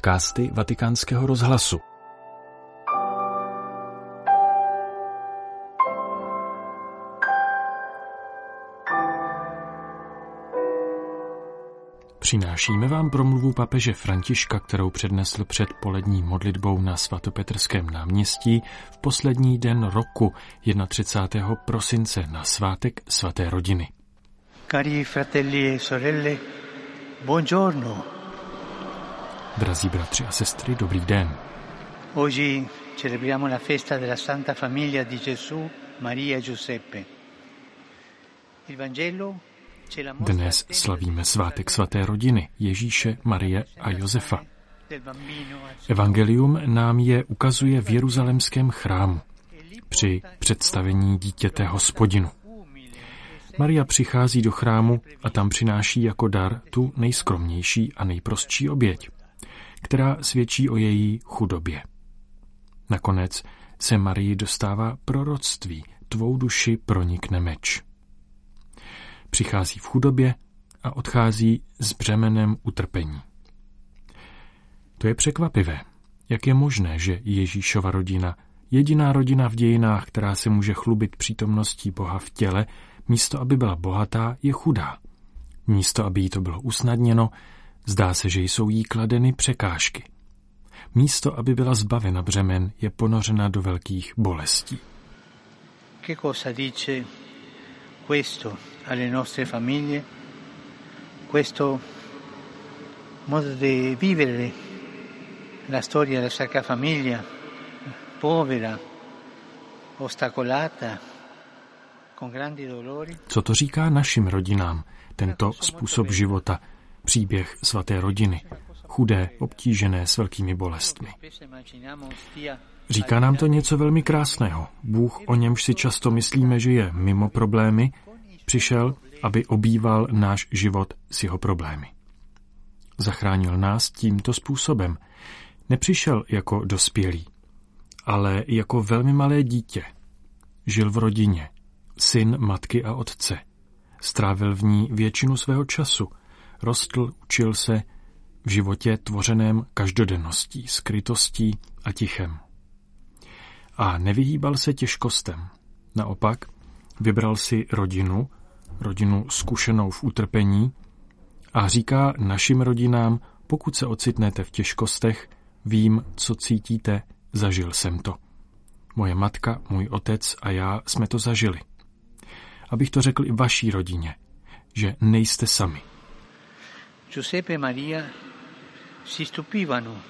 podcasty Vatikánského rozhlasu. Přinášíme vám promluvu papeže Františka, kterou přednesl před polední modlitbou na svatopetrském náměstí v poslední den roku 31. prosince na svátek svaté rodiny. Cari fratelli e sorelle, buongiorno. Drazí bratři a sestry, dobrý den. Oggi celebriamo la festa della Santa Famiglia di Gesù, Maria e Giuseppe. Il Vangelo Dnes slavíme svátek svaté rodiny Ježíše, Marie a Josefa. Evangelium nám je ukazuje v jeruzalemském chrámu při představení dítěte hospodinu. Maria přichází do chrámu a tam přináší jako dar tu nejskromnější a nejprostší oběť, která svědčí o její chudobě. Nakonec se Marii dostává proroctví, tvou duši pronikne meč. Přichází v chudobě a odchází s břemenem utrpení. To je překvapivé. Jak je možné, že Ježíšova rodina, jediná rodina v dějinách, která se může chlubit přítomností Boha v těle, místo aby byla bohatá, je chudá. Místo aby jí to bylo usnadněno, zdá se, že jsou jí kladeny překážky. Místo aby byla zbavena břemen, je ponořena do velkých bolestí. Che cosa dice questo alle nostre famiglie? Questo modo di vivere la storia della Sacra Famiglia, povera, ostacolata, con grandi dolori? Co to říká našim rodinám, tento způsob života, příběh svaté rodiny, chudé, obtížené s velkými bolestmi? Říká nám to něco velmi krásného. Bůh, o němž si často myslíme, že je mimo problémy, přišel, aby obýval náš život s jeho problémy. Zachránil nás tímto způsobem. Nepřišel jako dospělý, ale jako velmi malé dítě. Žil v rodině, syn matky a otce. Strávil v ní většinu svého času. Rostl, učil se v životě tvořeném každodenností, skrytostí a tichem a nevyhýbal se těžkostem. Naopak, vybral si rodinu, rodinu zkušenou v utrpení a říká našim rodinám, pokud se ocitnete v těžkostech, vím, co cítíte, zažil jsem to. Moje matka, můj otec a já jsme to zažili. Abych to řekl i vaší rodině, že nejste sami. Giuseppe e Maria si stupivano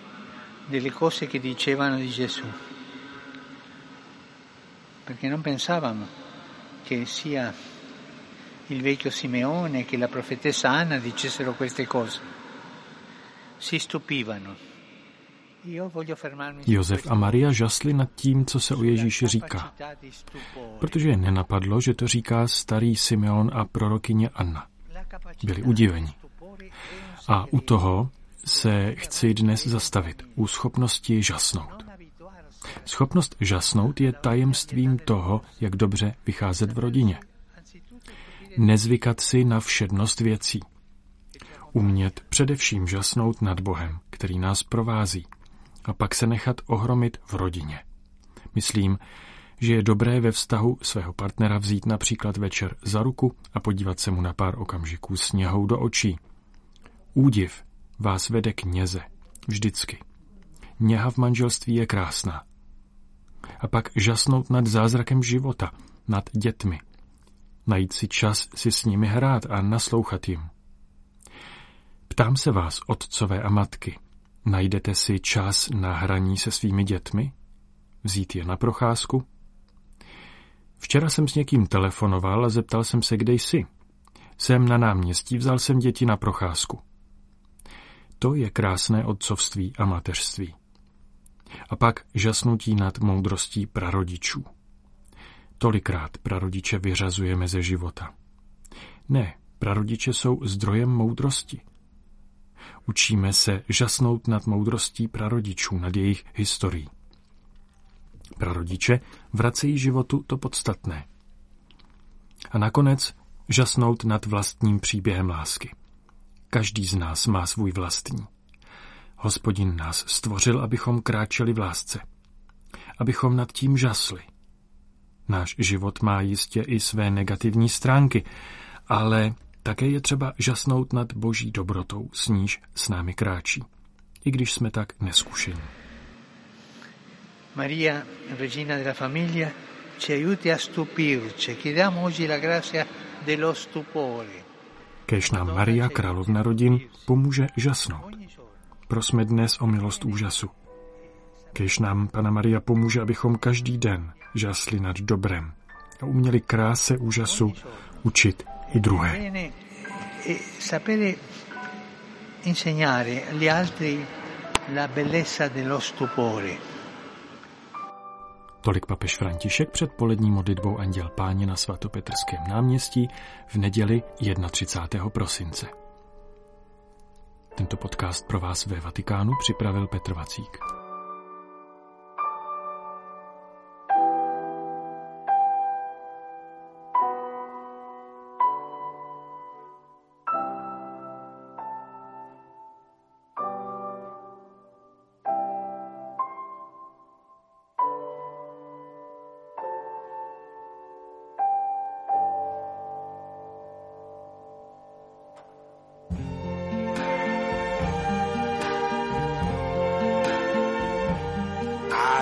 delle cose che dicevano di Gesù, perché non pensavano che sia il vecchio Simeone che la profetessa Anna dicessero queste cose. Si stupivano. Josef a Maria žasli nad tím, co se o Ježíši říká, protože je nenapadlo, že to říká starý Simeon a prorokyně Anna. Byli di udiveni. A u toho se chci dnes zastavit, u schopnosti žasnout. Schopnost žasnout je tajemstvím toho, jak dobře vycházet v rodině. Nezvykat si na všednost věcí. Umět především žasnout nad Bohem, který nás provází, a pak se nechat ohromit v rodině. Myslím, že je dobré ve vztahu svého partnera vzít například večer za ruku a podívat se mu na pár okamžiků sněhou do očí. Údiv vás vede k něze. Vždycky. Něha v manželství je krásná. A pak žasnout nad zázrakem života, nad dětmi. Najít si čas si s nimi hrát a naslouchat jim. Ptám se vás, otcové a matky, najdete si čas na hraní se svými dětmi? Vzít je na procházku? Včera jsem s někým telefonoval a zeptal jsem se, kde jsi. Jsem na náměstí, vzal jsem děti na procházku. To je krásné otcovství a mateřství. A pak žasnutí nad moudrostí prarodičů. Tolikrát prarodiče vyřazujeme ze života. Ne, prarodiče jsou zdrojem moudrosti. Učíme se žasnout nad moudrostí prarodičů, nad jejich historií. Prarodiče vracejí životu to podstatné. A nakonec žasnout nad vlastním příběhem lásky. Každý z nás má svůj vlastní. Hospodin nás stvořil, abychom kráčeli v lásce. Abychom nad tím žasli. Náš život má jistě i své negativní stránky, ale také je třeba žasnout nad boží dobrotou, s níž s námi kráčí, i když jsme tak neskušení. Maria, regina della famiglia, ci aiuti a stupirci. Chiediamo oggi la grazia dello stupore. Kež nám Maria, královna rodin, pomůže žasnout. Prosme dnes o milost úžasu. Kež nám Pana Maria pomůže, abychom každý den žasli nad dobrem a uměli kráse úžasu učit i druhé. Sapere insegnare agli altri la bellezza dello stupore. Tolik papež František před polední modlitbou Anděl Páně na svatopetrském náměstí v neděli 31. prosince. Tento podcast pro vás ve Vatikánu připravil Petr Vacík.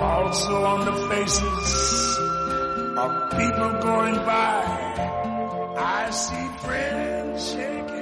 also on the faces of people going by. I see friends shaking.